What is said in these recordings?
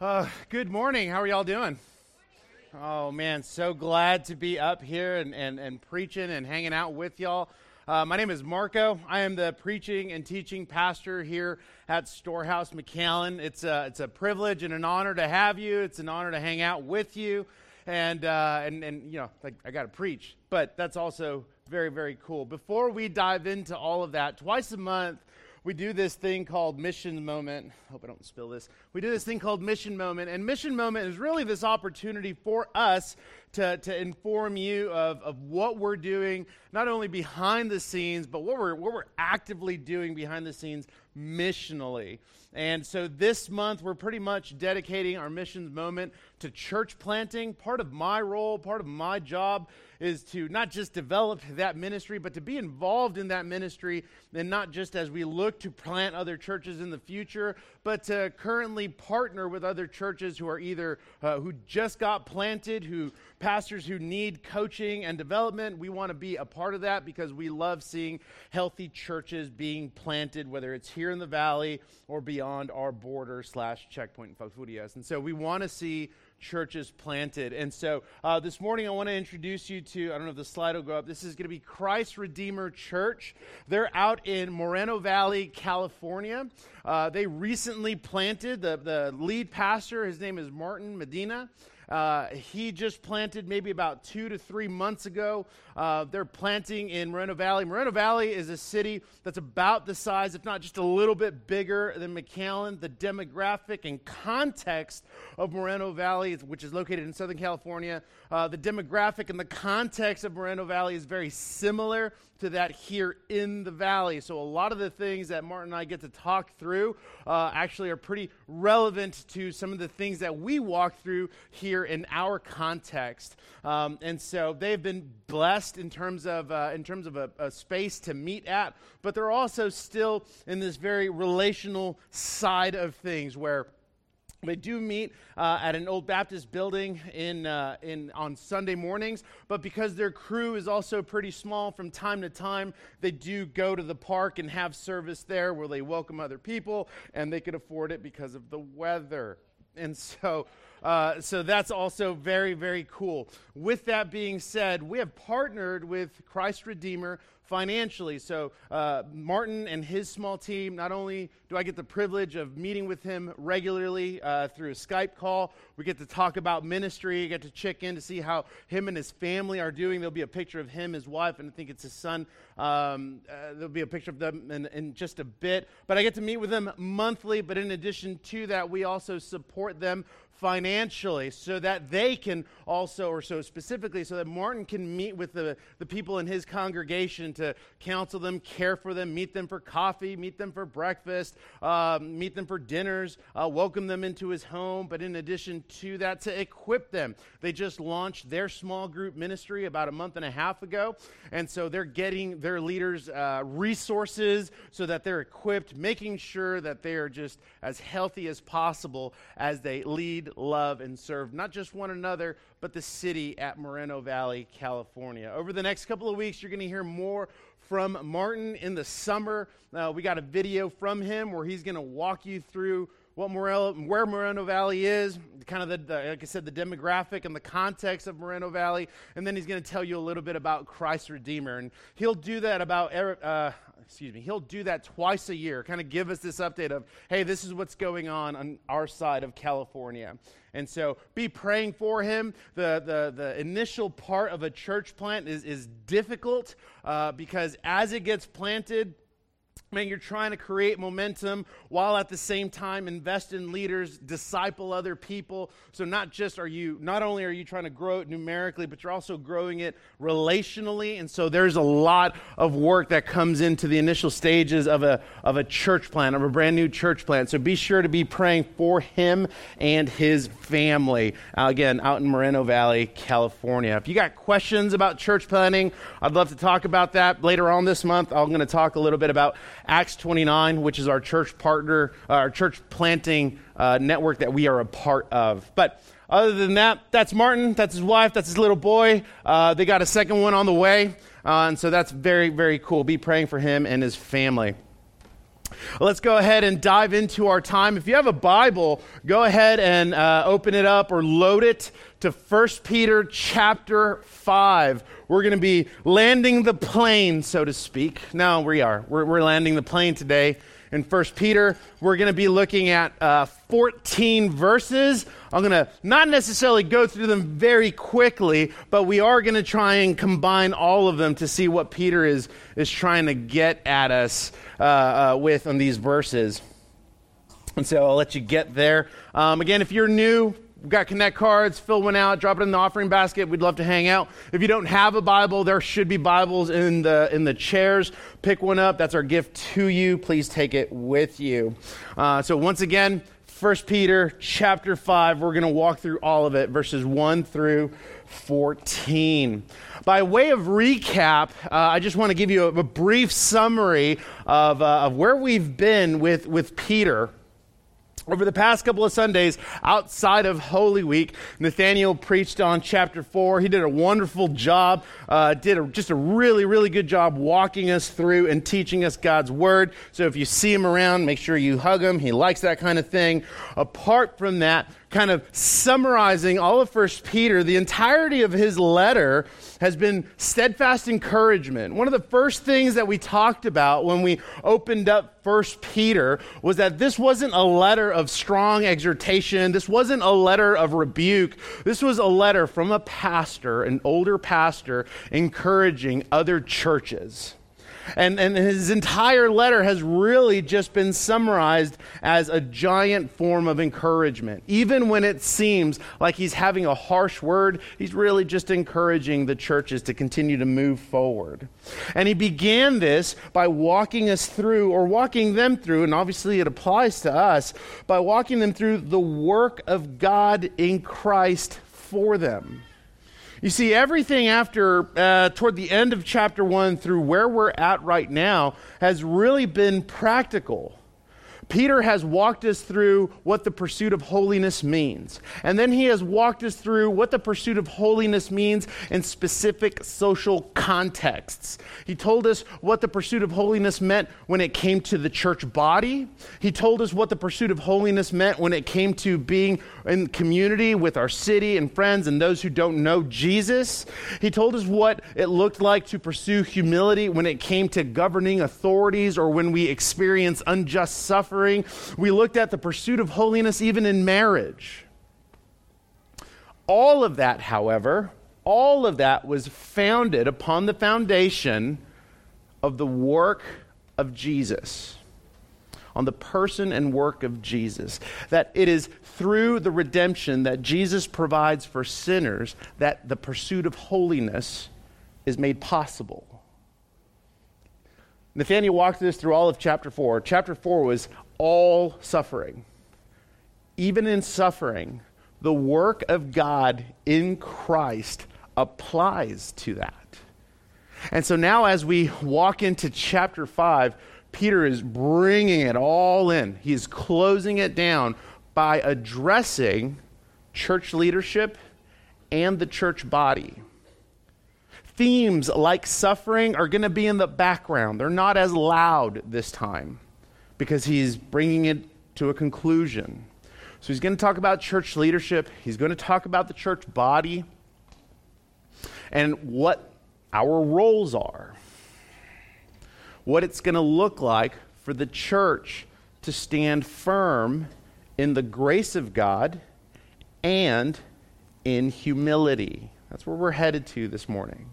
Uh, good morning. How are y'all doing? Oh, man, so glad to be up here and, and, and preaching and hanging out with y'all. Uh, my name is Marco. I am the preaching and teaching pastor here at Storehouse McAllen. It's a, it's a privilege and an honor to have you. It's an honor to hang out with you. And, uh, and, and you know, like, I got to preach, but that's also very, very cool. Before we dive into all of that, twice a month, we do this thing called Mission Moment. Hope I don't spill this. We do this thing called Mission Moment, and Mission Moment is really this opportunity for us to, to inform you of, of what we're doing, not only behind the scenes, but what we're, what we're actively doing behind the scenes missionally. And so this month, we're pretty much dedicating our missions moment to church planting. Part of my role, part of my job is to not just develop that ministry, but to be involved in that ministry, and not just as we look to plant other churches in the future, but to currently partner with other churches who are either uh, who just got planted, who pastors who need coaching and development. We want to be a part of that because we love seeing healthy churches being planted, whether it's here in the valley or beyond our border slash checkpoint in Falfurrias. And so we want to see churches planted. And so uh, this morning, I want to introduce you to, I don't know if the slide will go up. This is going to be Christ Redeemer Church. They're out in Moreno Valley, California. Uh, they recently planted, the, the lead pastor, his name is Martin Medina. Uh, he just planted maybe about two to three months ago. Uh, they're planting in Moreno Valley. Moreno Valley is a city that's about the size, if not just a little bit bigger than McAllen. The demographic and context of Moreno Valley, which is located in Southern California, uh, the demographic and the context of Moreno Valley is very similar to that here in the valley. So, a lot of the things that Martin and I get to talk through uh, actually are pretty relevant to some of the things that we walk through here in our context. Um, and so, they've been blessed in terms of, uh, in terms of a, a space to meet at, but they're also still in this very relational side of things where they do meet uh, at an old Baptist building in, uh, in, on Sunday mornings, but because their crew is also pretty small from time to time, they do go to the park and have service there where they welcome other people, and they can afford it because of the weather. And so, uh, so that's also very, very cool. With that being said, we have partnered with Christ Redeemer financially. So, uh, Martin and his small team, not only do I get the privilege of meeting with him regularly uh, through a Skype call, we get to talk about ministry, get to check in to see how him and his family are doing. There'll be a picture of him, his wife, and I think it's his son. Um, uh, there'll be a picture of them in, in just a bit. But I get to meet with them monthly, but in addition to that, we also support them financially so that they can also, or so specifically, so that Martin can meet with the, the people in his congregation to counsel them, care for them, meet them for coffee, meet them for breakfast, uh, meet them for dinners, uh, welcome them into his home. But in addition to that, to equip them. They just launched their small group ministry about a month and a half ago. And so they're getting their leaders uh, resources so that they're equipped, making sure that they are just as healthy as possible as they lead love, and serve not just one another, but the city at Moreno Valley, California. Over the next couple of weeks, you're going to hear more from Martin in the summer. Uh, we got a video from him where he's going to walk you through what Moreno, where Moreno Valley is, kind of the, the, like I said, the demographic and the context of Moreno Valley, and then he's going to tell you a little bit about Christ Redeemer, and he'll do that about uh, excuse me, he'll do that twice a year, kind of give us this update of, hey, this is what's going on on our side of California. And so be praying for him. The, the, the initial part of a church plant is, is difficult uh, because as it gets planted, Man, you're trying to create momentum while at the same time invest in leaders, disciple other people. So not just are you not only are you trying to grow it numerically, but you're also growing it relationally. And so there's a lot of work that comes into the initial stages of a of a church plant, of a brand new church plant. So be sure to be praying for him and his family. Uh, again, out in Moreno Valley, California. If you got questions about church planting, I'd love to talk about that later on this month. I'm going to talk a little bit about Acts 29, which is our church partner, uh, our church planting uh, network that we are a part of. But other than that, that's Martin. That's his wife. That's his little boy. Uh, they got a second one on the way. Uh, and so that's very, very cool. Be praying for him and his family. Let's go ahead and dive into our time. If you have a Bible, go ahead and uh, open it up or load it to 1 Peter chapter 5. We're going to be landing the plane, so to speak. No, we are. We're, we're landing the plane today in 1 Peter. We're going to be looking at uh, 14 verses. I'm going to not necessarily go through them very quickly, but we are going to try and combine all of them to see what Peter is, is trying to get at us uh, uh, with on these verses. And so I'll let you get there. Um, again, if you're new, We've got connect cards, fill one out, drop it in the offering basket. We'd love to hang out. If you don't have a Bible, there should be Bibles in the in the chairs. Pick one up. That's our gift to you. Please take it with you. Uh, so once again, 1 Peter chapter 5, we're going to walk through all of it, verses 1 through 14. By way of recap, uh, I just want to give you a, a brief summary of, uh, of where we've been with, with Peter over the past couple of Sundays outside of Holy Week, Nathaniel preached on chapter 4. He did a wonderful job, uh, did a, just a really, really good job walking us through and teaching us God's Word. So if you see him around, make sure you hug him. He likes that kind of thing. Apart from that, kind of summarizing all of First Peter, the entirety of his letter has been steadfast encouragement. One of the first things that we talked about when we opened up First Peter was that this wasn't a letter of strong exhortation. This wasn't a letter of rebuke. This was a letter from a pastor, an older pastor, encouraging other churches. And, and his entire letter has really just been summarized as a giant form of encouragement. Even when it seems like he's having a harsh word, he's really just encouraging the churches to continue to move forward. And he began this by walking us through, or walking them through, and obviously it applies to us, by walking them through the work of God in Christ for them. You see, everything after, uh, toward the end of chapter one through where we're at right now, has really been practical. Peter has walked us through what the pursuit of holiness means. And then he has walked us through what the pursuit of holiness means in specific social contexts. He told us what the pursuit of holiness meant when it came to the church body. He told us what the pursuit of holiness meant when it came to being in community with our city and friends and those who don't know Jesus. He told us what it looked like to pursue humility when it came to governing authorities or when we experience unjust suffering suffering. We looked at the pursuit of holiness even in marriage. All of that, however, all of that was founded upon the foundation of the work of Jesus, on the person and work of Jesus. That it is through the redemption that Jesus provides for sinners that the pursuit of holiness is made possible. Nathaniel walked us through all of chapter 4. Chapter 4 was all suffering. Even in suffering, the work of God in Christ applies to that. And so now, as we walk into chapter 5, Peter is bringing it all in. He is closing it down by addressing church leadership and the church body. Themes like suffering are going to be in the background, they're not as loud this time because he's bringing it to a conclusion. So he's going to talk about church leadership, he's going to talk about the church body and what our roles are. What it's going to look like for the church to stand firm in the grace of God and in humility. That's where we're headed to this morning.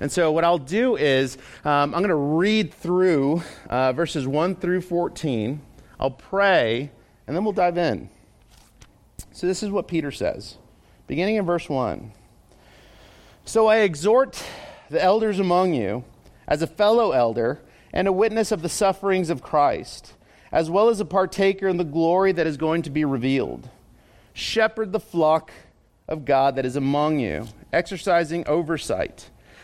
And so, what I'll do is um, I'm going to read through uh, verses 1 through 14. I'll pray, and then we'll dive in. So, this is what Peter says, beginning in verse 1. So, I exhort the elders among you, as a fellow elder and a witness of the sufferings of Christ, as well as a partaker in the glory that is going to be revealed. Shepherd the flock of God that is among you, exercising oversight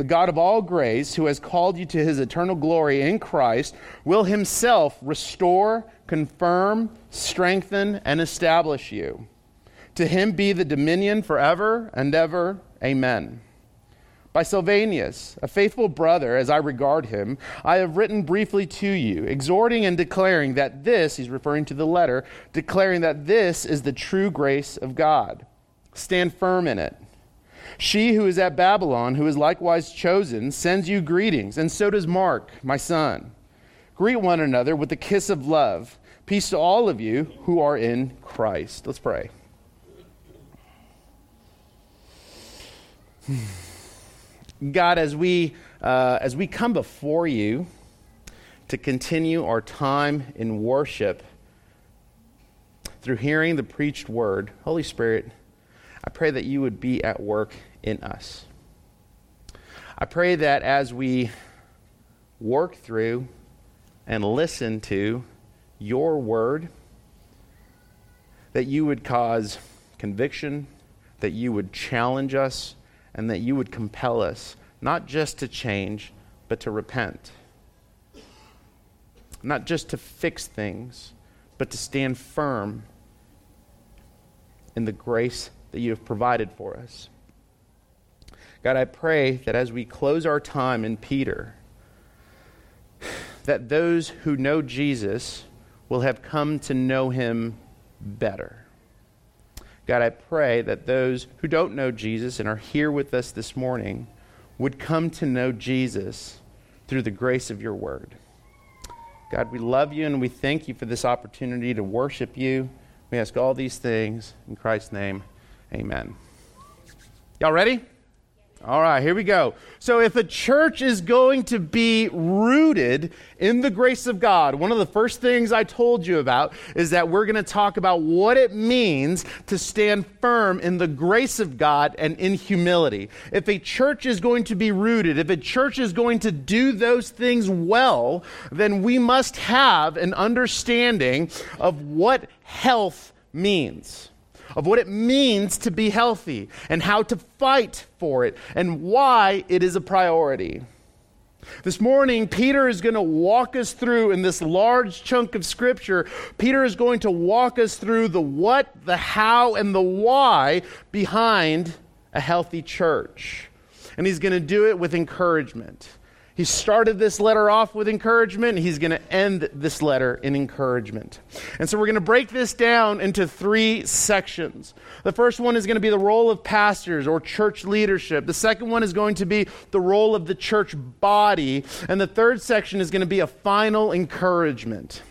the God of all grace, who has called you to his eternal glory in Christ, will himself restore, confirm, strengthen, and establish you. To him be the dominion forever and ever. Amen. By Silvanus, a faithful brother, as I regard him, I have written briefly to you, exhorting and declaring that this, he's referring to the letter, declaring that this is the true grace of God. Stand firm in it. She who is at Babylon, who is likewise chosen, sends you greetings, and so does Mark, my son. Greet one another with a kiss of love. Peace to all of you who are in Christ. Let's pray. God, as we, uh, as we come before you to continue our time in worship through hearing the preached word, Holy Spirit, I pray that you would be at work in us. I pray that as we work through and listen to your word, that you would cause conviction, that you would challenge us and that you would compel us not just to change, but to repent. Not just to fix things, but to stand firm in the grace that you have provided for us. God, I pray that as we close our time in Peter, that those who know Jesus will have come to know him better. God, I pray that those who don't know Jesus and are here with us this morning would come to know Jesus through the grace of your word. God, we love you and we thank you for this opportunity to worship you. We ask all these things in Christ's name. Amen. Y'all ready? All right, here we go. So, if a church is going to be rooted in the grace of God, one of the first things I told you about is that we're going to talk about what it means to stand firm in the grace of God and in humility. If a church is going to be rooted, if a church is going to do those things well, then we must have an understanding of what health means of what it means to be healthy and how to fight for it and why it is a priority. This morning, Peter is going to walk us through in this large chunk of scripture. Peter is going to walk us through the what, the how, and the why behind a healthy church. And he's going to do it with encouragement. He started this letter off with encouragement. He's going to end this letter in encouragement. And so we're going to break this down into three sections. The first one is going to be the role of pastors or church leadership. The second one is going to be the role of the church body. And the third section is going to be a final encouragement.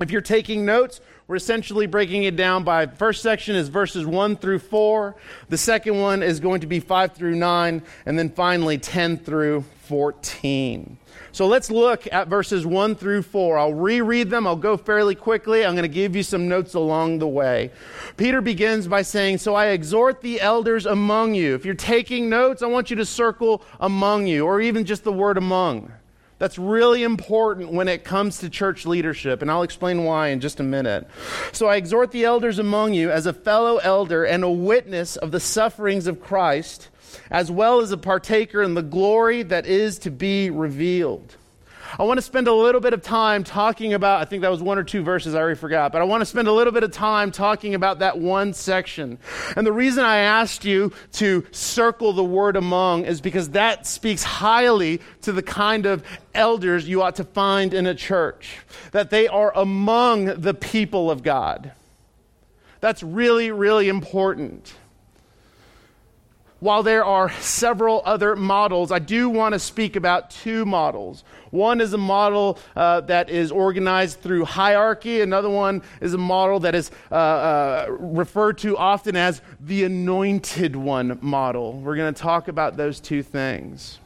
If you're taking notes, we're essentially breaking it down by first section is verses 1 through 4. The second one is going to be 5 through 9. And then finally 10 through 14. So let's look at verses 1 through 4. I'll reread them. I'll go fairly quickly. I'm going to give you some notes along the way. Peter begins by saying, So I exhort the elders among you. If you're taking notes, I want you to circle among you, or even just the word among. That's really important when it comes to church leadership, and I'll explain why in just a minute. So I exhort the elders among you as a fellow elder and a witness of the sufferings of Christ as well as a partaker in the glory that is to be revealed. I want to spend a little bit of time talking about, I think that was one or two verses I already forgot, but I want to spend a little bit of time talking about that one section. And the reason I asked you to circle the word among is because that speaks highly to the kind of elders you ought to find in a church, that they are among the people of God. That's really, really important while there are several other models, I do want to speak about two models. One is a model uh, that is organized through hierarchy, another one is a model that is uh, uh, referred to often as the anointed one model. We're going to talk about those two things.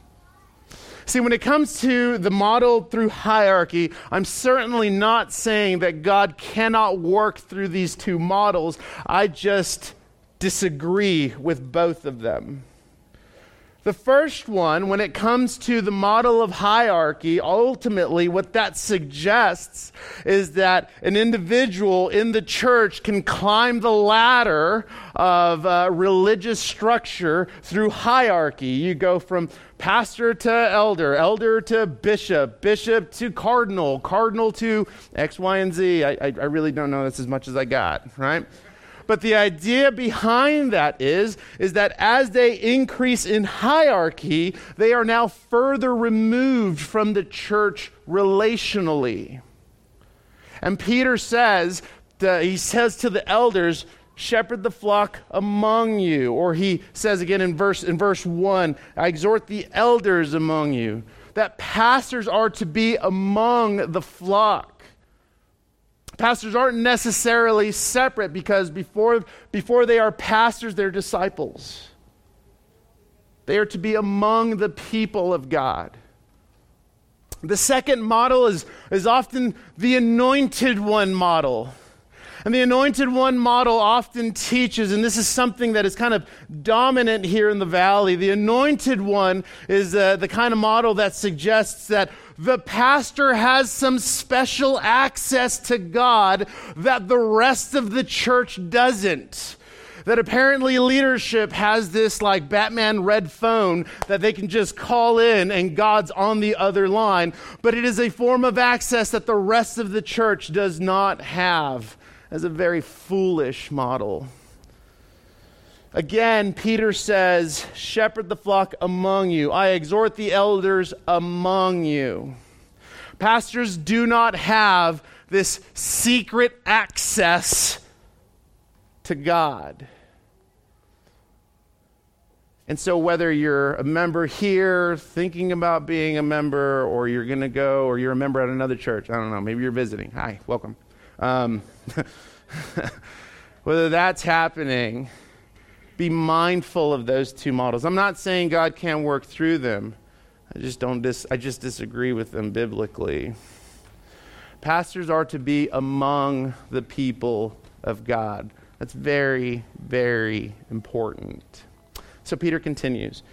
See, when it comes to the model through hierarchy, I'm certainly not saying that God cannot work through these two models. I just disagree with both of them. The first one, when it comes to the model of hierarchy, ultimately what that suggests is that an individual in the church can climb the ladder of uh, religious structure through hierarchy. You go from pastor to elder, elder to bishop, bishop to cardinal, cardinal to X, Y, and Z. I, I, I really don't know. this as much as I got, right? But the idea behind that is, is that as they increase in hierarchy, they are now further removed from the church relationally. And Peter says, he says to the elders, shepherd the flock among you. Or he says again in verse, in verse 1, I exhort the elders among you. That pastors are to be among the flock. Pastors aren't necessarily separate because before, before they are pastors, they're disciples. They are to be among the people of God. The second model is, is often the anointed one model. And the anointed one model often teaches, and this is something that is kind of dominant here in the valley. The anointed one is uh, the kind of model that suggests that the pastor has some special access to God that the rest of the church doesn't. That apparently leadership has this like Batman red phone that they can just call in and God's on the other line, but it is a form of access that the rest of the church does not have as a very foolish model. Again, Peter says, Shepherd the flock among you. I exhort the elders among you. Pastors do not have this secret access to God. And so, whether you're a member here, thinking about being a member, or you're going to go, or you're a member at another church, I don't know, maybe you're visiting. Hi, welcome. Um, whether that's happening, be mindful of those two models. I'm not saying God can't work through them. I just don't dis- I just disagree with them biblically. Pastors are to be among the people of God. That's very, very important. So Peter continues.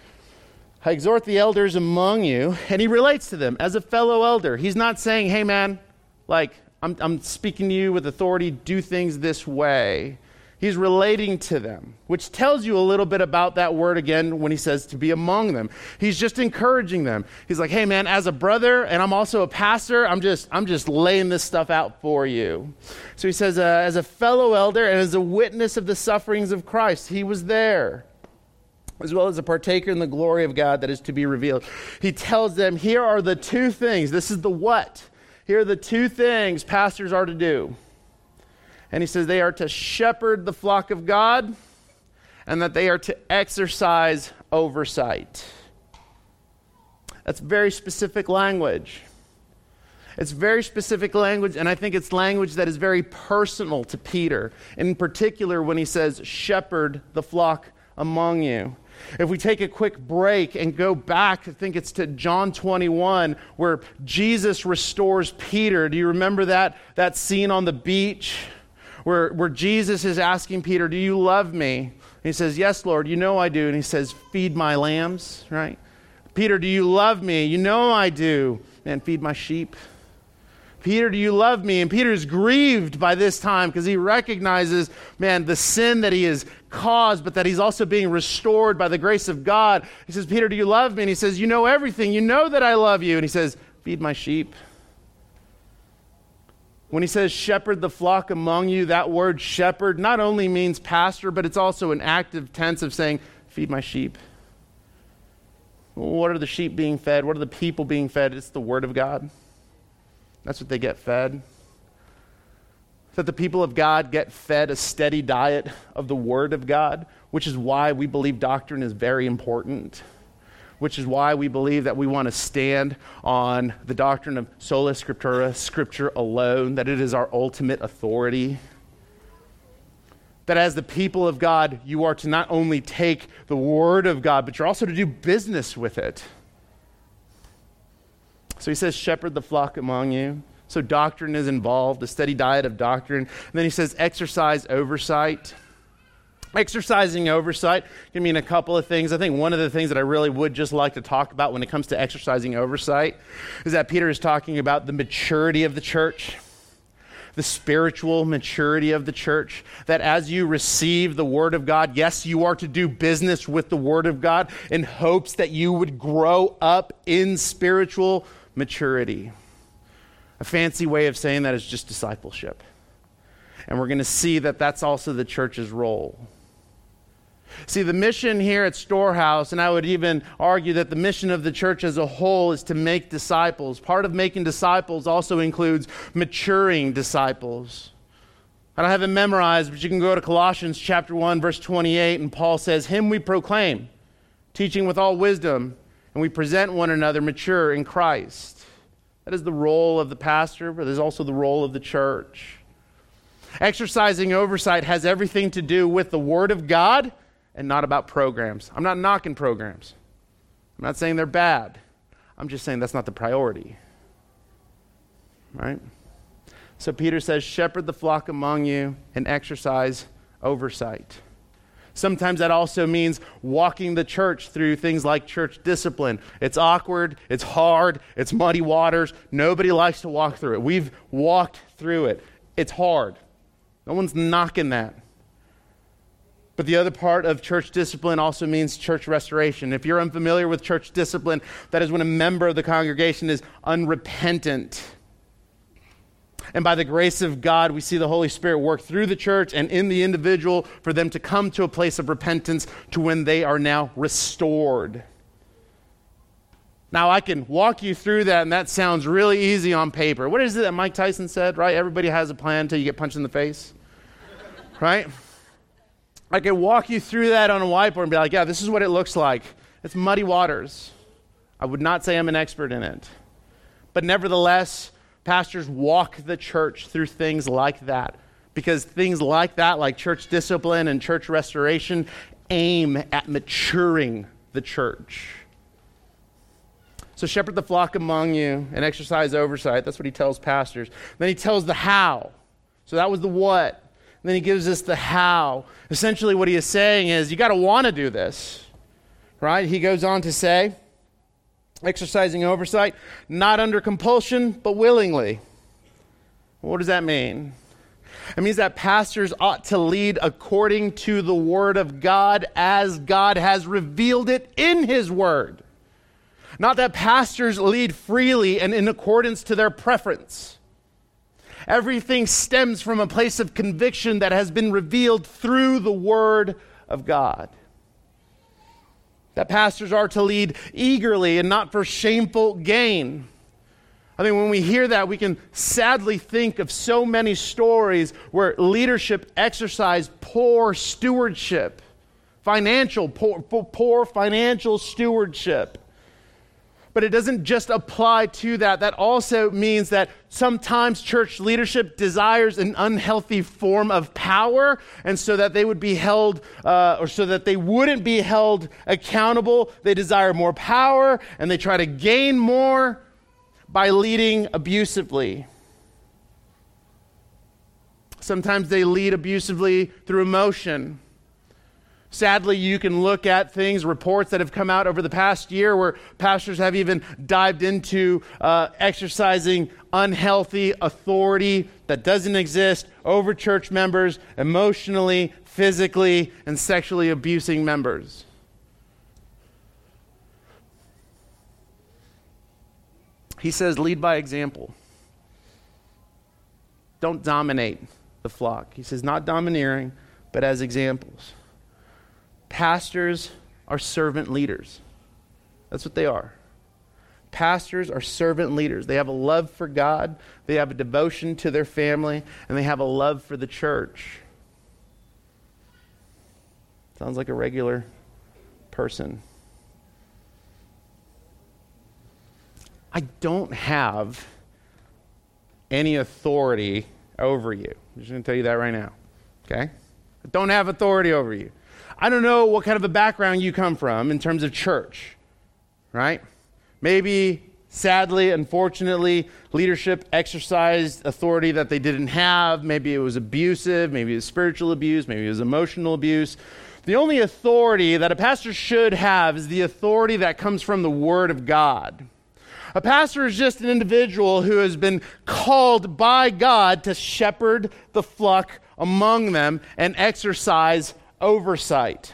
I exhort the elders among you, and he relates to them as a fellow elder. He's not saying, hey man, like, I'm, I'm speaking to you with authority, do things this way. He's relating to them, which tells you a little bit about that word again when he says to be among them. He's just encouraging them. He's like, "Hey man, as a brother and I'm also a pastor, I'm just I'm just laying this stuff out for you." So he says uh, as a fellow elder and as a witness of the sufferings of Christ, he was there. As well as a partaker in the glory of God that is to be revealed. He tells them, here are the two things. This is the what here are the two things pastors are to do. And he says they are to shepherd the flock of God and that they are to exercise oversight. That's very specific language. It's very specific language, and I think it's language that is very personal to Peter, in particular when he says, Shepherd the flock among you. If we take a quick break and go back, I think it's to John 21, where Jesus restores Peter. Do you remember that, that scene on the beach where, where Jesus is asking Peter, Do you love me? And he says, Yes, Lord, you know I do. And he says, Feed my lambs, right? Peter, do you love me? You know I do. And feed my sheep. Peter, do you love me? And Peter is grieved by this time because he recognizes, man, the sin that he has caused, but that he's also being restored by the grace of God. He says, Peter, do you love me? And he says, You know everything. You know that I love you. And he says, Feed my sheep. When he says shepherd the flock among you, that word shepherd not only means pastor, but it's also an active tense of saying, Feed my sheep. What are the sheep being fed? What are the people being fed? It's the Word of God. That's what they get fed. that the people of God get fed a steady diet of the Word of God, which is why we believe doctrine is very important, which is why we believe that we want to stand on the doctrine of sola scriptura, Scripture alone, that it is our ultimate authority. That as the people of God, you are to not only take the Word of God, but you're also to do business with it. So he says, Shepherd the flock among you. So doctrine is involved, a steady diet of doctrine. And then he says, exercise oversight. Exercising oversight can mean a couple of things. I think one of the things that I really would just like to talk about when it comes to exercising oversight is that Peter is talking about the maturity of the church, the spiritual maturity of the church. That as you receive the Word of God, yes, you are to do business with the Word of God in hopes that you would grow up in spiritual maturity. A fancy way of saying that is just discipleship. And we're going to see that that's also the church's role. See, the mission here at Storehouse, and I would even argue that the mission of the church as a whole is to make disciples. Part of making disciples also includes maturing disciples. I don't have it memorized, but you can go to Colossians chapter 1, verse 28, and Paul says, Him we proclaim, teaching with all wisdom, and we present one another mature in Christ. That is the role of the pastor, but there's also the role of the church. Exercising oversight has everything to do with the Word of God and not about programs. I'm not knocking programs, I'm not saying they're bad. I'm just saying that's not the priority. Right? So Peter says, Shepherd the flock among you and exercise oversight. Sometimes that also means walking the church through things like church discipline. It's awkward, it's hard, it's muddy waters. Nobody likes to walk through it. We've walked through it. It's hard. No one's knocking that. But the other part of church discipline also means church restoration. If you're unfamiliar with church discipline, that is when a member of the congregation is unrepentant and by the grace of God, we see the Holy Spirit work through the church and in the individual for them to come to a place of repentance to when they are now restored. Now, I can walk you through that, and that sounds really easy on paper. What is it that Mike Tyson said, right? Everybody has a plan until you get punched in the face, right? I can walk you through that on a whiteboard and be like, yeah, this is what it looks like. It's muddy waters. I would not say I'm an expert in it. But nevertheless, pastors walk the church through things like that because things like that, like church discipline and church restoration, aim at maturing the church. So, shepherd the flock among you and exercise oversight. That's what he tells pastors. Then he tells the how. So, that was the what. And then he gives us the how. Essentially, what he is saying is, you got to want to do this, right? He goes on to say, exercising oversight, not under compulsion, but willingly. What does that mean? It means that pastors ought to lead according to the Word of God as God has revealed it in His Word. Not that pastors lead freely and in accordance to their preference. Everything stems from a place of conviction that has been revealed through the Word of God that pastors are to lead eagerly and not for shameful gain. I think when we hear that, we can sadly think of so many stories where leadership exercised poor stewardship, financial, poor, poor financial stewardship. But it doesn't just apply to that. That also means that sometimes church leadership desires an unhealthy form of power, and so that they would be held, uh, or so that they wouldn't be held accountable, they desire more power and they try to gain more by leading abusively. Sometimes they lead abusively through emotion. Sadly, you can look at things, reports that have come out over the past year where pastors have even dived into uh, exercising unhealthy authority that doesn't exist over church members, emotionally, physically, and sexually abusing members. He says, lead by example. Don't dominate the flock. He says, not domineering, but as examples. Pastors are servant leaders. That's what they are. Pastors are servant leaders. They have a love for God, they have a devotion to their family, and they have a love for the church. Sounds like a regular person. I don't have any authority over you. I'm just going to tell you that right now. Okay? I don't have authority over you. I don't know what kind of a background you come from in terms of church, right? Maybe, sadly, unfortunately, leadership exercised authority that they didn't have. Maybe it was abusive. Maybe it was spiritual abuse. Maybe it was emotional abuse. The only authority that a pastor should have is the authority that comes from the Word of God. A pastor is just an individual who has been called by God to shepherd the flock among them and exercise oversight.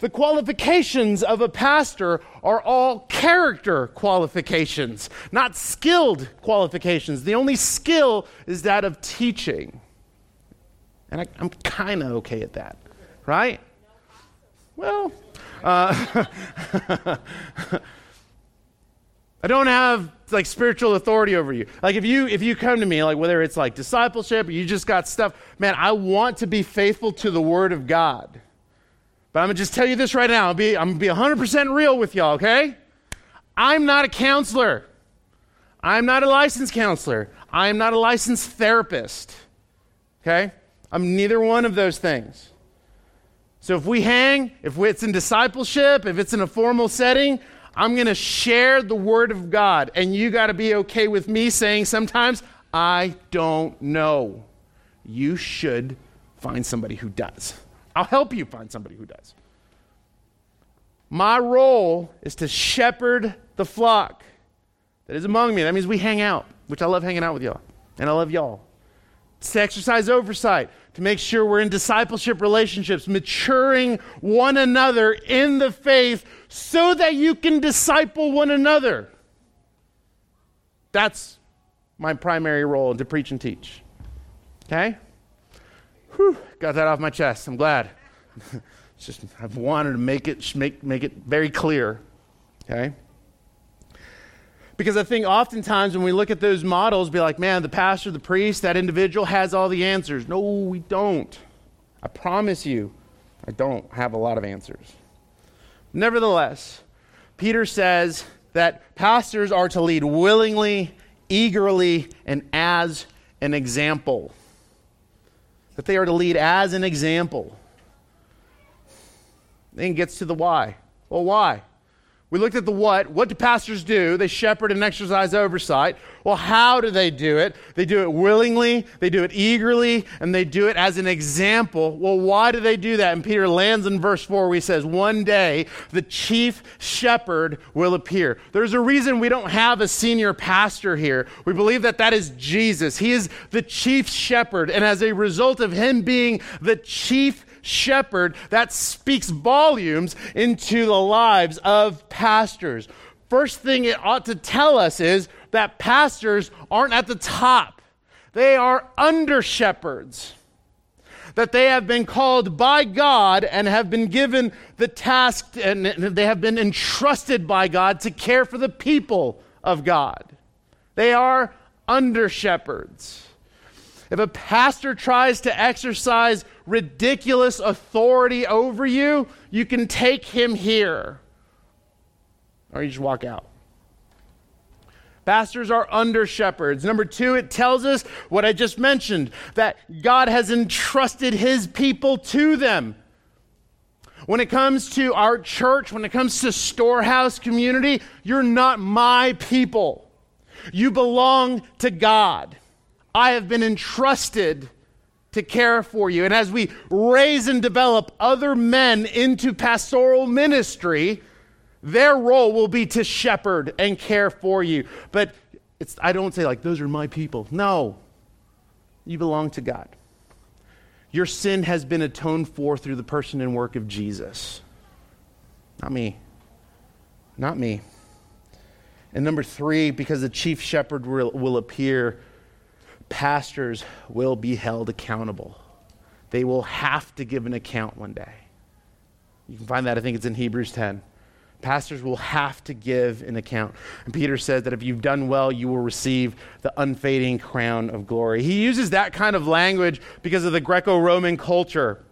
The qualifications of a pastor are all character qualifications, not skilled qualifications. The only skill is that of teaching. And I, am kind of okay at that, right? Well, uh, I don't have like spiritual authority over you. Like if you if you come to me like whether it's like discipleship or you just got stuff, man, I want to be faithful to the word of God. But I'm to just tell you this right now. I'll be, I'm to be 100% real with y'all, okay? I'm not a counselor. I'm not a licensed counselor. I'm not a licensed therapist. Okay? I'm neither one of those things. So if we hang, if it's in discipleship, if it's in a formal setting, I'm going to share the word of God. And you got to be okay with me saying sometimes, I don't know. You should find somebody who does. I'll help you find somebody who does. My role is to shepherd the flock that is among me. That means we hang out, which I love hanging out with y'all. And I love y'all. It's to exercise oversight, to make sure we're in discipleship relationships, maturing one another in the faith so that you can disciple one another. That's my primary role to preach and teach. Okay? Whew, got that off my chest. I'm glad. it's just I've wanted to make it make make it very clear. Okay? Because I think oftentimes when we look at those models, be like, man, the pastor, the priest, that individual has all the answers. No, we don't. I promise you, I don't have a lot of answers. Nevertheless, Peter says that pastors are to lead willingly, eagerly, and as an example that they are to lead as an example. Then gets to the why. Well, why? We looked at the what. What do pastors do? They shepherd and exercise oversight. Well, how do they do it? They do it willingly, they do it eagerly, and they do it as an example. Well, why do they do that? And Peter lands in verse 4 where he says, One day the chief shepherd will appear. There's a reason we don't have a senior pastor here. We believe that that is Jesus. He is the chief shepherd, and as a result of him being the chief shepherd, that speaks volumes into the lives of pastors. First thing it ought to tell us is that pastors aren't at the top, they are under shepherds. That they have been called by God and have been given the task and they have been entrusted by God to care for the people of God. They are under shepherds. If a pastor tries to exercise ridiculous authority over you, you can take him here. Or you just walk out. Pastors are under shepherds. Number two, it tells us what I just mentioned that God has entrusted his people to them. When it comes to our church, when it comes to storehouse community, you're not my people. You belong to God. I have been entrusted to care for you. And as we raise and develop other men into pastoral ministry, their role will be to shepherd and care for you. But I don't say, like, those are my people. No, you belong to God. Your sin has been atoned for through the person and work of Jesus. Not me. Not me. And number three, because the chief shepherd will, will appear pastors will be held accountable. They will have to give an account one day. You can find that, I think it's in Hebrews 10. Pastors will have to give an account. And Peter says that if you've done well, you will receive the unfading crown of glory. He uses that kind of language because of the Greco Roman culture.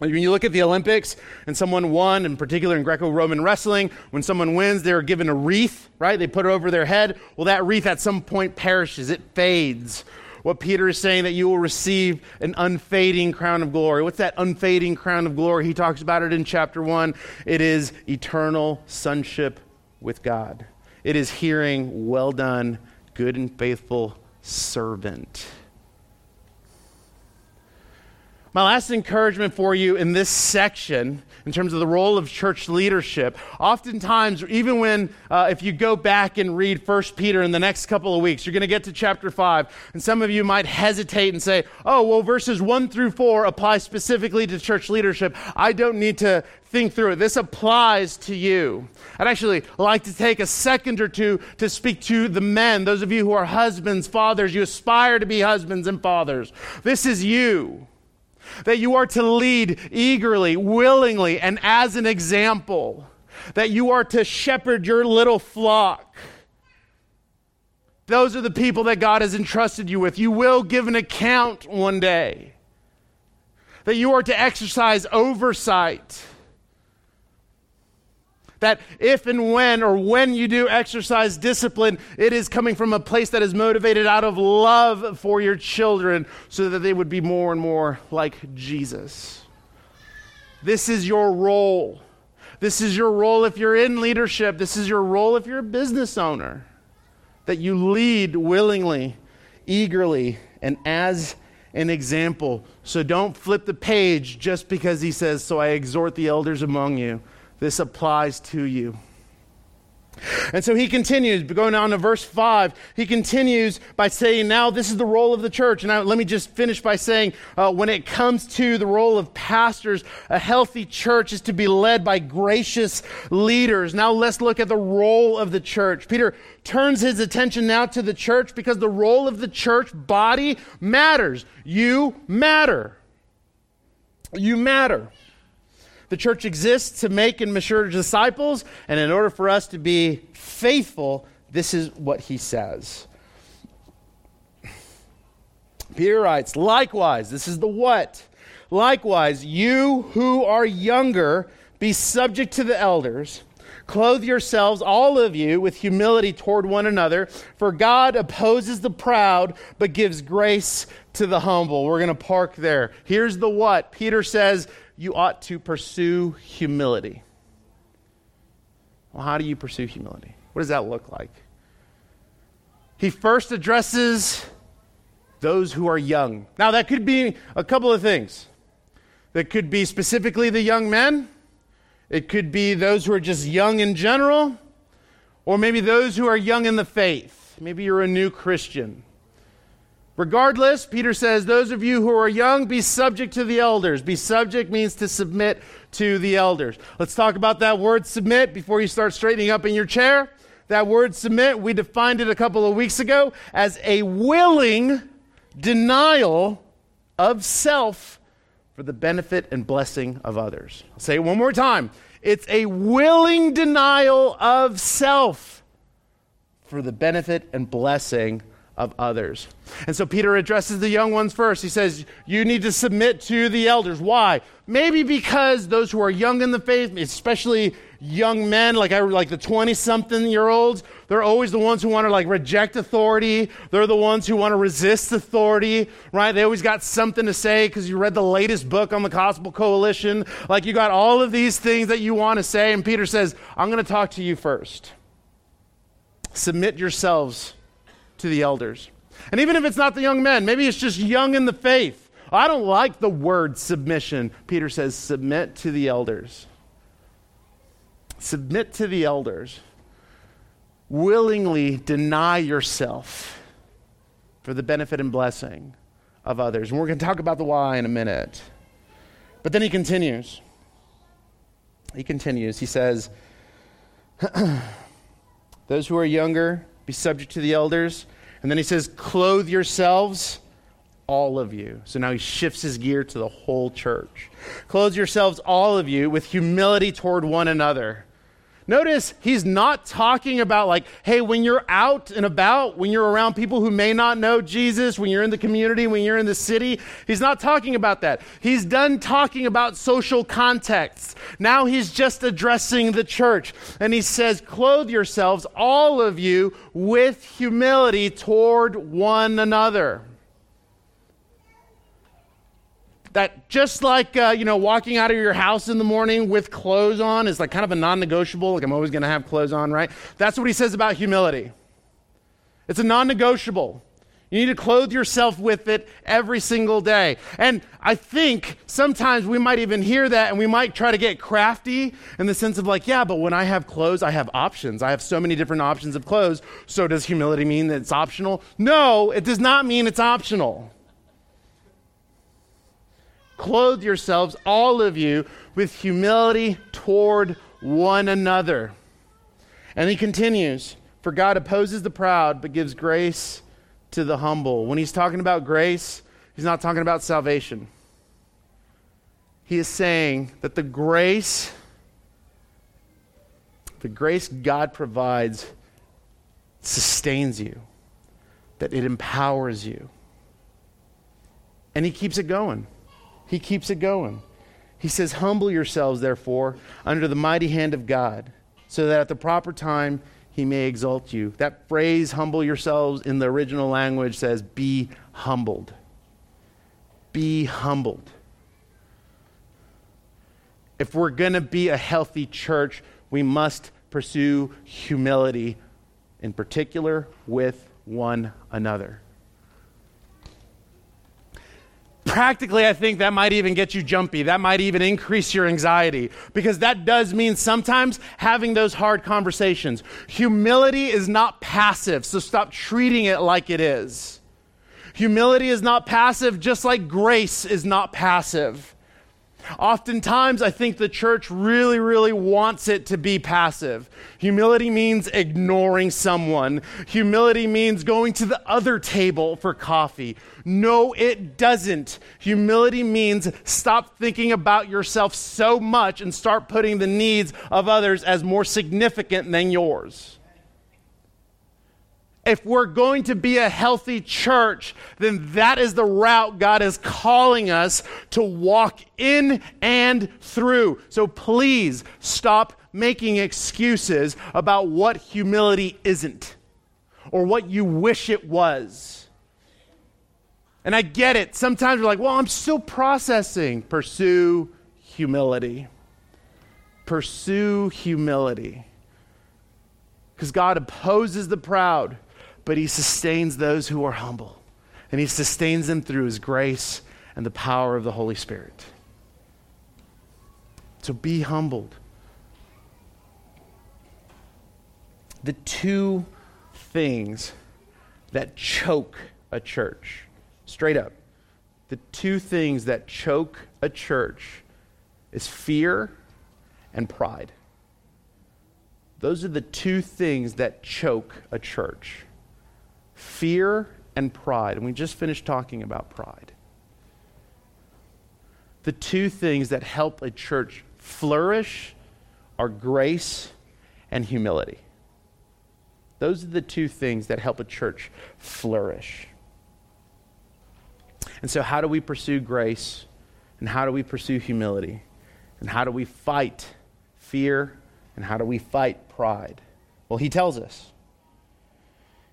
When you look at the Olympics and someone won, in particular in Greco Roman wrestling, when someone wins, they're given a wreath, right? They put it over their head. Well, that wreath at some point perishes, it fades what Peter is saying that you will receive an unfading crown of glory. What's that unfading crown of glory? He talks about it in chapter 1. It is eternal sonship with God. It is hearing, well done, good and faithful servant. My last encouragement for you in this section, in terms of the role of church leadership, oftentimes, even when, uh, if you go back and read 1 Peter in the next couple of weeks, you're going to get to chapter 5, and some of you might hesitate and say, oh, well, verses 1 through 4 apply specifically to church leadership. I don't need to think through it. This applies to you. I'd actually like to take a second or two to speak to the men, those of you who are husbands, fathers, you aspire to be husbands and fathers. This is you that you are to lead eagerly, willingly, and as an example, that you are to shepherd your little flock. Those are the people that God has entrusted you with. You will give an account one day. That you are to exercise oversight that if and when or when you do exercise discipline, it is coming from a place that is motivated out of love for your children so that they would be more and more like Jesus. This is your role. This is your role if you're in leadership. This is your role if you're a business owner. That you lead willingly, eagerly, and as an example. So don't flip the page just because he says, So I exhort the elders among you this applies to you. And so he continues, going on to verse 5, he continues by saying, Now this is the role of the church. And I, let me just finish by saying, uh, when it comes to the role of pastors, a healthy church is to be led by gracious leaders. Now let's look at the role of the church. Peter turns his attention now to the church because the role of the church body matters. You matter. You matter. The church exists to make and mature disciples, and in order for us to be faithful, this is what he says. Peter writes, likewise, this is the what. Likewise, you who are younger, be subject to the elders. Clothe yourselves, all of you, with humility toward one another, for God opposes the proud, but gives grace to the humble. We're going to park there. Here's the what. Peter says, you ought to pursue humility. Well, how do you pursue humility? What does that look like? He first addresses those who are young. Now, that could be a couple of things. That could be specifically the young men, it could be those who are just young in general, or maybe those who are young in the faith. Maybe you're a new Christian. Regardless, Peter says, those of you who are young, be subject to the elders. Be subject means to submit to the elders. Let's talk about that word submit before you start straightening up in your chair. That word submit, we defined it a couple of weeks ago as a willing denial of self for the benefit and blessing of others. I'll say it one more time. It's a willing denial of self for the benefit and blessing of others. And so Peter addresses the young ones first. He says, You need to submit to the elders. Why? Maybe because those who are young in the faith, especially young men, like I like the 20 something year olds, they're always the ones who want to like reject authority. They're the ones who want to resist authority, right? They always got something to say because you read the latest book on the Gospel Coalition. Like you got all of these things that you want to say. And Peter says, I'm going to talk to you first. Submit yourselves to the elders. And even if it's not the young men, maybe it's just young in the faith. I don't like the word submission. Peter says, submit to the elders. Submit to the elders. Willingly deny yourself for the benefit and blessing of others. And we're going to talk about the why in a minute. But then he continues. He continues. He says, Those who are younger, be subject to the elders. And then he says, Clothe yourselves, all of you. So now he shifts his gear to the whole church. Clothe yourselves, all of you, with humility toward one another. Notice he's not talking about, like, hey, when you're out and about, when you're around people who may not know Jesus, when you're in the community, when you're in the city, he's not talking about that. He's done talking about social contexts. Now he's just addressing the church. And he says, clothe yourselves, all of you, with humility toward one another. That just like uh, you know walking out of your house in the morning with clothes on is like kind of a non-negotiable like i'm always going to have clothes on right? That's what he says about humility. It's a non-negotiable. You need to clothe yourself with it every single day. And i think sometimes we might even hear that and we might try to get crafty in the sense of like yeah but when i have clothes i have options. I have so many different options of clothes. So does humility mean that it's optional? No it does not mean it's optional Clothe yourselves, all of you, with humility toward one another. And he continues For God opposes the proud, but gives grace to the humble. When he's talking about grace, he's not talking about salvation. He is saying that the grace, the grace God provides, sustains you, that it empowers you. And he keeps it going. He keeps it going. He says, Humble yourselves, therefore, under the mighty hand of God, so that at the proper time he may exalt you. That phrase, humble yourselves, in the original language says, Be humbled. Be humbled. If we're going to be a healthy church, we must pursue humility, in particular with one another practically, I think that might even get you jumpy. That might even increase your anxiety because that does mean sometimes having those hard conversations. Humility is not passive, so stop treating it like it is. Humility is not passive, just like grace is not passive. Oftentimes, I think the church really, really wants it to be passive. Humility means ignoring someone. Humility means going to the other table for coffee. No, it doesn't. Humility means stop thinking about yourself so much and start putting the needs of others as more significant than yours if we're going to be a healthy church, then that is the route God is calling us to walk in and through. So please stop making excuses about what humility isn't or what you wish it was. And I get it. Sometimes we're like, well, I'm still processing. Pursue humility. Pursue humility. Because God opposes the proud but he sustains those who are humble. And he sustains them through his grace and the power of the Holy Spirit. So be humbled. The two things that choke a church, straight up, the two things that choke a church is fear and pride. Those are the two things that choke a church fear and pride. And we just finished talking about pride. The two things that help a church flourish are grace and humility. Those are the two things that help a church flourish. And so, how do we pursue grace? And how do we pursue humility? And how do we fight fear? And how do we fight pride? Well, he tells us.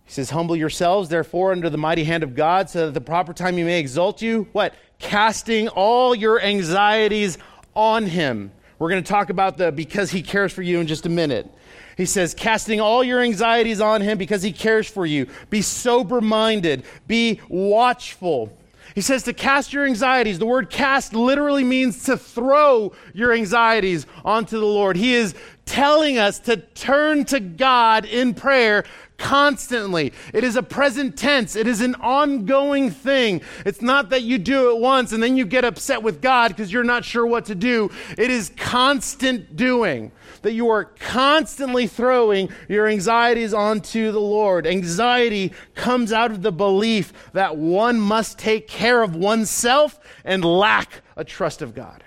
He says, Humble yourselves, therefore, under the mighty hand of God, so that at the proper time he may exalt you. What? Casting all your anxieties on him. We're going to talk about the because he cares for you in just a minute. He says, casting all your anxieties on him because he cares for you. Be sober minded, be watchful. He says to cast your anxieties. The word cast literally means to throw your anxieties onto the Lord. He is telling us to turn to God in prayer constantly. It is a present tense. It is an ongoing thing. It's not that you do it once and then you get upset with God because you're not sure what to do. It is constant doing. That you are constantly throwing your anxieties onto the Lord. Anxiety comes out of the belief that one must take care of oneself and lack a trust of God.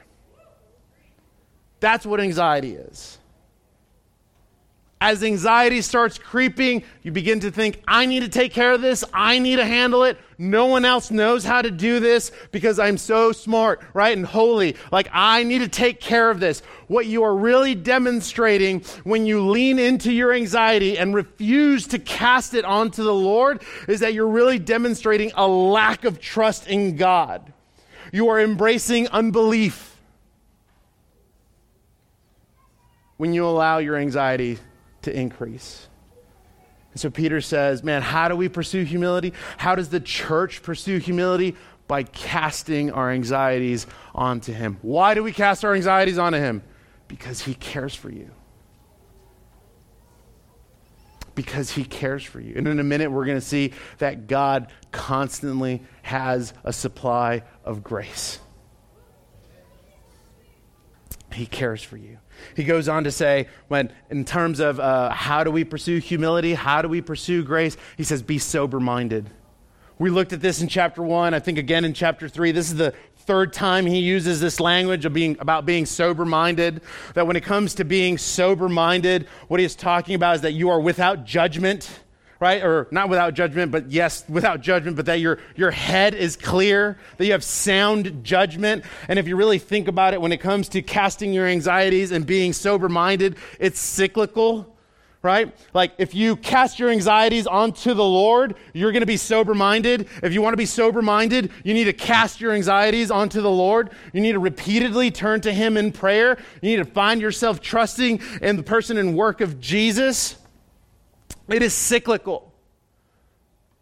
That's what anxiety is. As anxiety starts creeping, you begin to think, I need to take care of this. I need to handle it. No one else knows how to do this because I'm so smart, right? And holy. Like, I need to take care of this. What you are really demonstrating when you lean into your anxiety and refuse to cast it onto the Lord is that you're really demonstrating a lack of trust in God. You are embracing unbelief when you allow your anxiety to increase. And so Peter says, Man, how do we pursue humility? How does the church pursue humility? By casting our anxieties onto Him. Why do we cast our anxieties onto Him? Because He cares for you. Because He cares for you. And in a minute, we're going to see that God constantly has a supply of grace. He cares for you. He goes on to say, when in terms of uh, how do we pursue humility, how do we pursue grace, he says, be sober minded. We looked at this in chapter one, I think again in chapter three. This is the third time he uses this language of being about being sober minded. That when it comes to being sober minded, what he's talking about is that you are without judgment right? Or not without judgment, but yes, without judgment, but that your, your head is clear, that you have sound judgment. And if you really think about it, when it comes to casting your anxieties and being sober minded, it's cyclical, right? Like if you cast your anxieties onto the Lord, you're going to be sober minded. If you want to be sober minded, you need to cast your anxieties onto the Lord. You need to repeatedly turn to Him in prayer. You need to find yourself trusting in the person and work of Jesus. It is cyclical.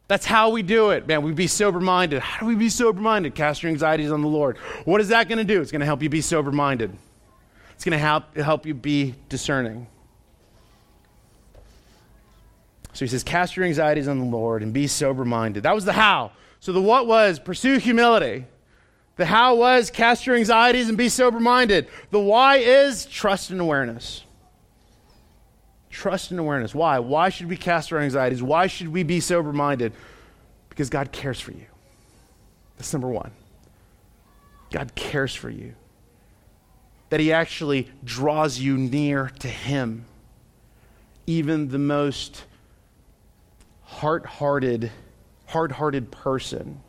That's how we do it. Man, we be sober minded. How do we be sober minded? Cast your anxieties on the Lord. What is that going to do? It's going to help you be sober minded, it's going to help, help you be discerning. So he says, Cast your anxieties on the Lord and be sober minded. That was the how. So the what was pursue humility. The how was cast your anxieties and be sober minded. The why is trust and awareness. Trust and awareness. Why? Why should we cast our anxieties? Why should we be sober minded? Because God cares for you. That's number one. God cares for you. That He actually draws you near to Him. Even the most heart hearted, hard hearted person,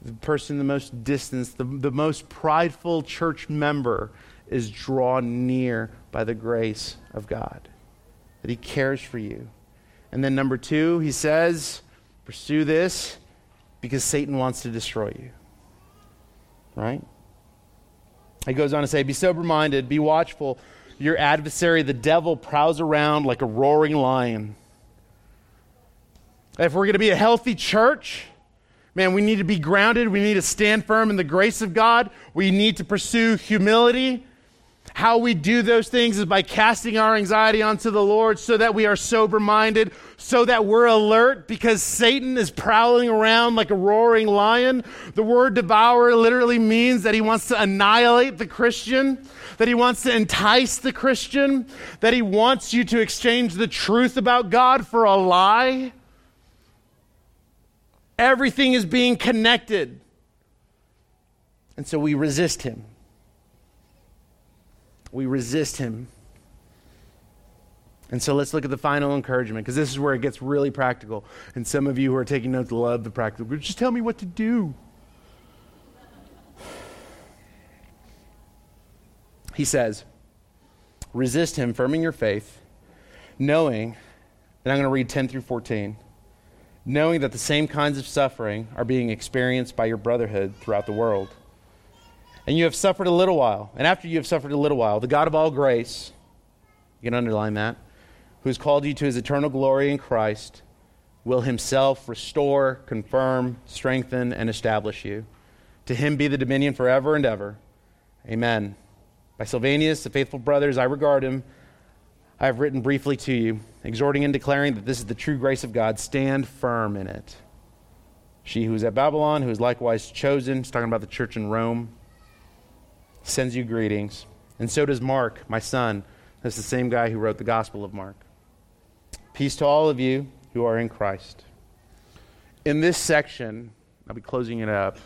the person the most distant, the, the most prideful church member is drawn near by the grace of God that He cares for you. And then, number two, He says, pursue this because Satan wants to destroy you. Right? He goes on to say, Be sober minded, be watchful. Your adversary, the devil, prowls around like a roaring lion. If we're going to be a healthy church, man, we need to be grounded. We need to stand firm in the grace of God. We need to pursue humility. How we do those things is by casting our anxiety onto the Lord so that we are sober minded, so that we're alert because Satan is prowling around like a roaring lion. The word devour literally means that he wants to annihilate the Christian, that he wants to entice the Christian, that he wants you to exchange the truth about God for a lie. Everything is being connected. And so we resist him we resist him. And so let's look at the final encouragement because this is where it gets really practical. And some of you who are taking notes love the practical. Just tell me what to do. He says, resist him, firming your faith, knowing, and I'm going to read 10 through 14, knowing that the same kinds of suffering are being experienced by your brotherhood throughout the world and you have suffered a little while, and after you have suffered a little while, the God of all grace, you can underline that, who has called you to his eternal glory in Christ, will himself restore, confirm, strengthen, and establish you. To him be the dominion forever and ever. Amen. By Silvanus, the faithful brothers, I regard him. I have written briefly to you, exhorting and declaring that this is the true grace of God. Stand firm in it. She who is at Babylon, who is likewise chosen, he's talking about the church in Rome, sends you greetings. And so does Mark, my son. That's the same guy who wrote the Gospel of Mark. Peace to all of you who are in Christ. In this section, I'll be closing it up.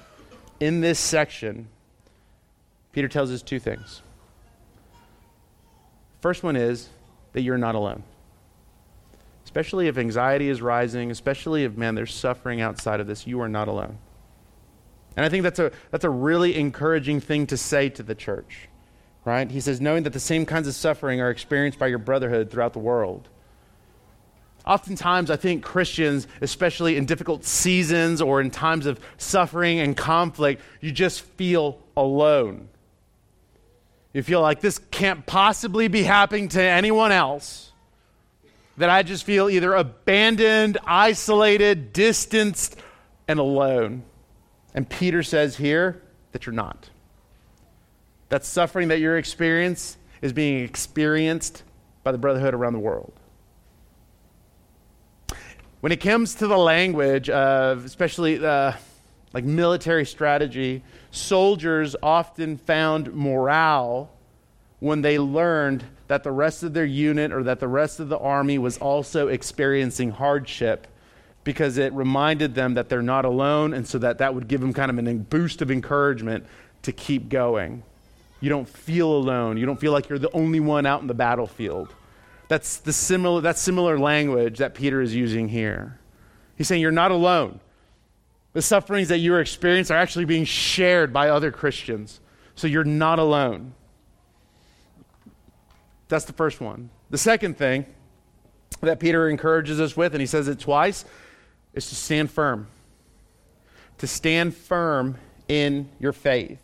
In this section, Peter tells us two things. First one is that you're not alone. especially if anxiety is rising, especially if, man, there's suffering outside of this, you are not alone. And I think that's a, that's a really encouraging thing to say to the church, right? He says, knowing that the same kinds of suffering are experienced by your brotherhood throughout the world. Oftentimes, I think Christians, especially in difficult seasons or in times of suffering and conflict, you just feel alone. You feel like this can't possibly be happening to anyone else. That I just feel either abandoned, isolated, distanced, and alone. And Peter says here that you're not. That suffering that you're experiencing is being experienced by the brotherhood around the world. When it comes to the language of, especially uh, like military strategy, soldiers often found morale when they learned that the rest of their unit or that the rest of the army was also experiencing hardship because it reminded them that they're not alone and so that that would give them kind of a boost of encouragement to keep going. You don't feel alone. You don't feel like you're the only one out in the battlefield. That's the similar that's similar language that Peter is using here. He's saying you're not alone. The sufferings that you are experiencing are actually being shared by other Christians. So you're not alone. That's the first one. The second thing that Peter encourages us with, and he says it twice, is to stand firm. To stand firm in your faith.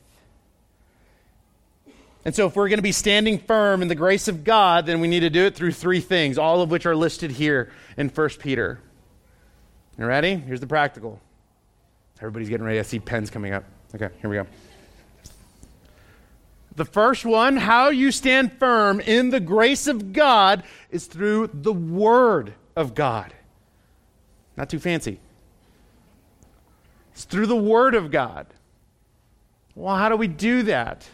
And so, if we're going to be standing firm in the grace of God, then we need to do it through three things, all of which are listed here in 1 Peter. You ready? Here's the practical. Everybody's getting ready. I see pens coming up. Okay, here we go. The first one, how you stand firm in the grace of God, is through the Word of God. Not too fancy. It's through the Word of God. Well, how do we do that?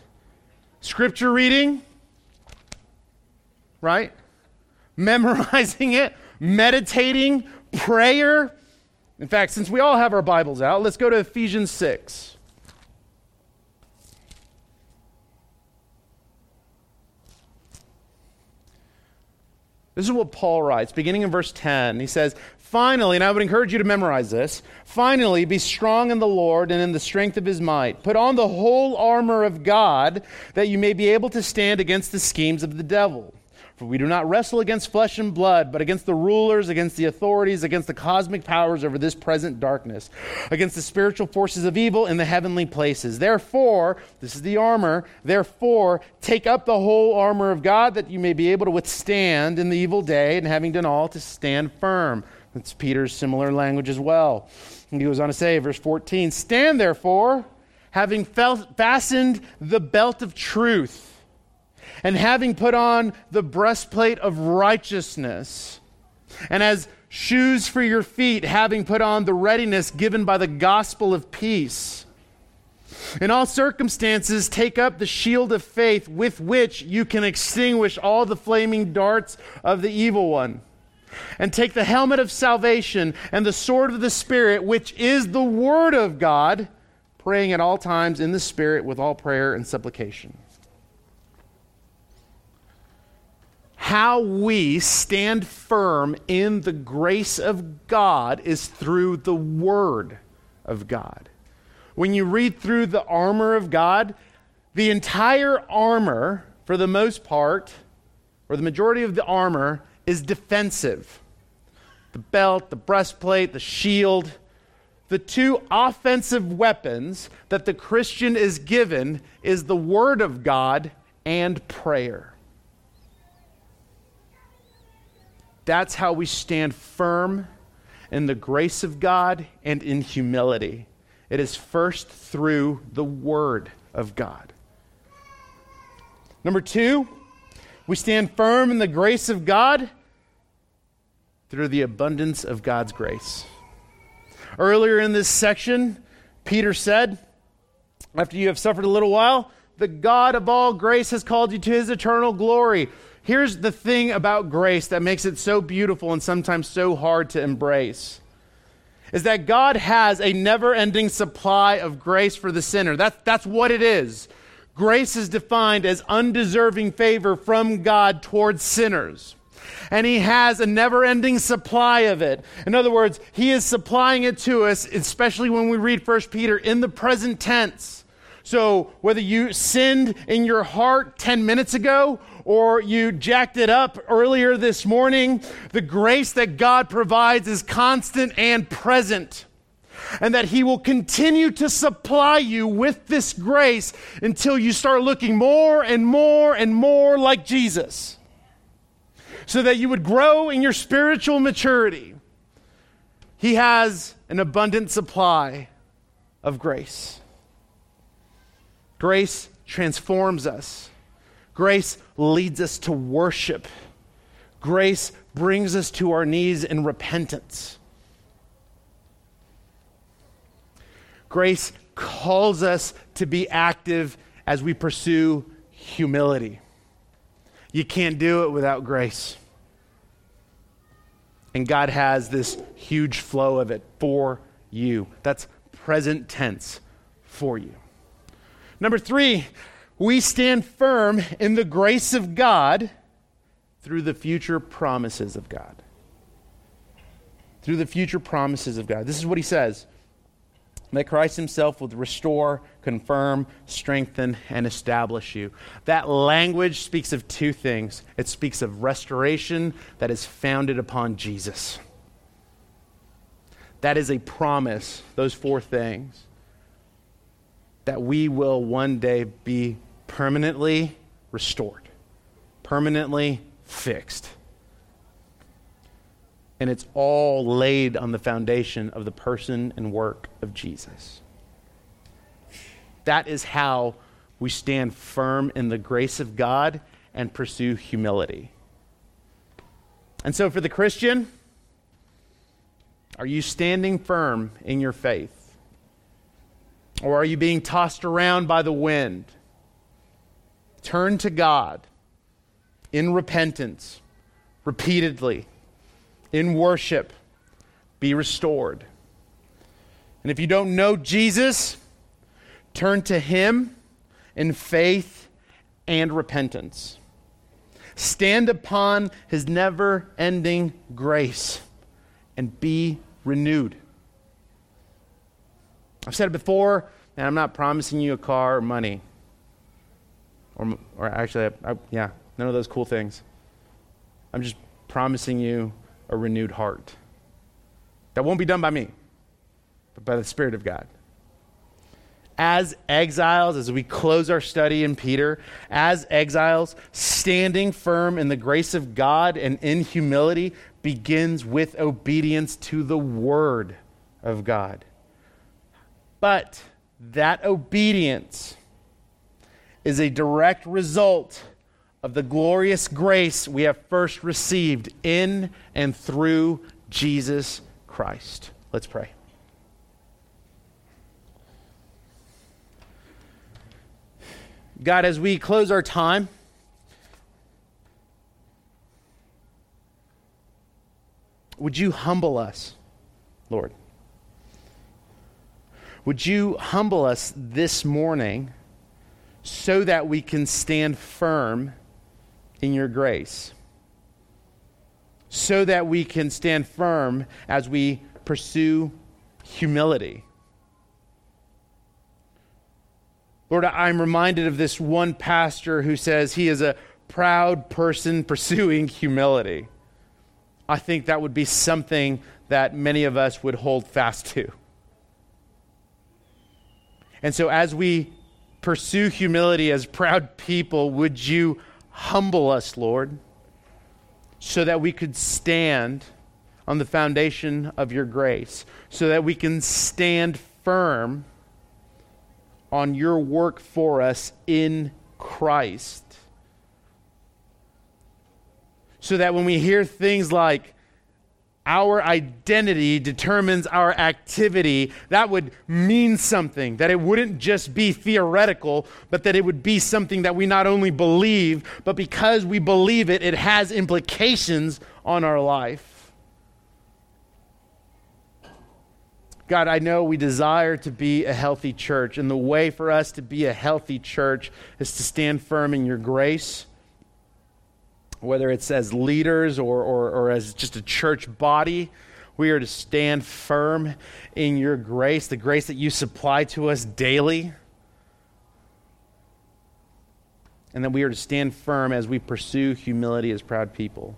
Scripture reading, right? Memorizing it, meditating, prayer. In fact, since we all have our Bibles out, let's go to Ephesians 6. This is what Paul writes, beginning in verse 10. He says, Finally, and I would encourage you to memorize this finally, be strong in the Lord and in the strength of his might. Put on the whole armor of God that you may be able to stand against the schemes of the devil. For we do not wrestle against flesh and blood, but against the rulers, against the authorities, against the cosmic powers over this present darkness, against the spiritual forces of evil in the heavenly places. Therefore, this is the armor, therefore, take up the whole armor of God that you may be able to withstand in the evil day, and having done all, to stand firm. That's Peter's similar language as well. And he goes on to say, verse 14, Stand therefore, having felt, fastened the belt of truth and having put on the breastplate of righteousness, and as shoes for your feet, having put on the readiness given by the gospel of peace. In all circumstances, take up the shield of faith with which you can extinguish all the flaming darts of the evil one. And take the helmet of salvation and the sword of the Spirit, which is the Word of God, praying at all times in the Spirit with all prayer and supplication. how we stand firm in the grace of God is through the Word of God. When you read through the armor of God, the entire armor, for the most part, or the majority of the armor, is defensive. The belt, the breastplate, the shield, the two offensive weapons that the Christian is given is the Word of God and prayer. That's how we stand firm in the grace of God and in humility. It is first through the Word of God. Number two, we stand firm in the grace of God through the abundance of God's grace. Earlier in this section, Peter said, After you have suffered a little while, the God of all grace has called you to his eternal glory. Here's the thing about grace that makes it so beautiful and sometimes so hard to embrace is that God has a never ending supply of grace for the sinner. That's, that's what it is. Grace is defined as undeserving favor from God towards sinners. And He has a never ending supply of it. In other words, He is supplying it to us, especially when we read 1 Peter in the present tense. So, whether you sinned in your heart 10 minutes ago or you jacked it up earlier this morning, the grace that God provides is constant and present. And that He will continue to supply you with this grace until you start looking more and more and more like Jesus so that you would grow in your spiritual maturity. He has an abundant supply of grace. Grace transforms us. Grace leads us to worship. Grace brings us to our knees in repentance. Grace calls us to be active as we pursue humility. You can't do it without grace. And God has this huge flow of it for you. That's present tense for you. Number three, we stand firm in the grace of God through the future promises of God. Through the future promises of God. This is what he says that Christ himself will restore, confirm, strengthen, and establish you. That language speaks of two things it speaks of restoration that is founded upon Jesus. That is a promise, those four things, that we will one day be permanently restored, permanently fixed. And it's all laid on the foundation of the person and work of Jesus. That is how we stand firm in the grace of God and pursue humility. And so, for the Christian, are you standing firm in your faith? Or are you being tossed around by the wind? Turn to God in repentance repeatedly in worship be restored. And if you don't know Jesus, turn to him in faith and repentance. Stand upon his never ending grace and be renewed. I've said it before, and I'm not promising you a car or money. Or, or actually, I, I, yeah, none of those cool things. I'm just promising you a renewed heart. That won't be done by me, but by the Spirit of God. As exiles, as we close our study in Peter, as exiles, standing firm in the grace of God and in humility begins with obedience to the Word of God. But that obedience is a direct result of the glorious grace we have first received in and through Jesus Christ. Let's pray. God, as we close our time, would you humble us, Lord? Would you humble us this morning so that we can stand firm in your grace? So that we can stand firm as we pursue humility. Lord, I'm reminded of this one pastor who says he is a proud person pursuing humility. I think that would be something that many of us would hold fast to. And so, as we pursue humility as proud people, would you humble us, Lord, so that we could stand on the foundation of your grace, so that we can stand firm on your work for us in Christ. So that when we hear things like, our identity determines our activity, that would mean something. That it wouldn't just be theoretical, but that it would be something that we not only believe, but because we believe it, it has implications on our life. God, I know we desire to be a healthy church, and the way for us to be a healthy church is to stand firm in your grace whether it's as leaders or, or, or as just a church body, we are to stand firm in your grace, the grace that you supply to us daily. And that we are to stand firm as we pursue humility as proud people.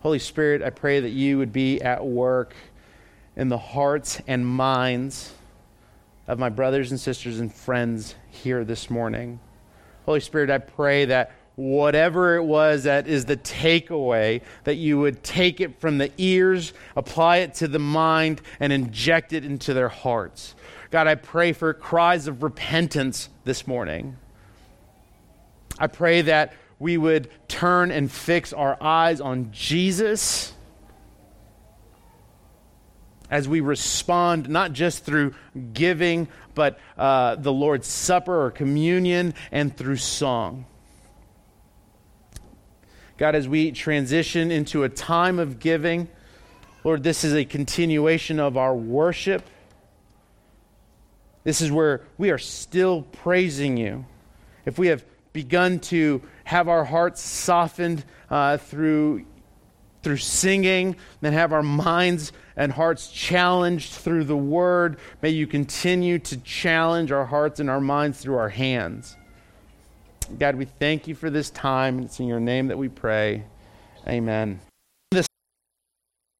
Holy Spirit, I pray that you would be at work in the hearts and minds of my brothers and sisters and friends here this morning. Holy Spirit, I pray that whatever it was that is the takeaway, that you would take it from the ears, apply it to the mind, and inject it into their hearts. God, I pray for cries of repentance this morning. I pray that we would turn and fix our eyes on Jesus as we respond, not just through giving, but uh, the Lord's Supper or communion and through song. God, as we transition into a time of giving, Lord, this is a continuation of our worship. This is where we are still praising you. If we have begun to have our hearts softened uh, through, through singing, then have our minds and hearts challenged through the word. May you continue to challenge our hearts and our minds through our hands. God, we thank you for this time. It's in your name that we pray. Amen.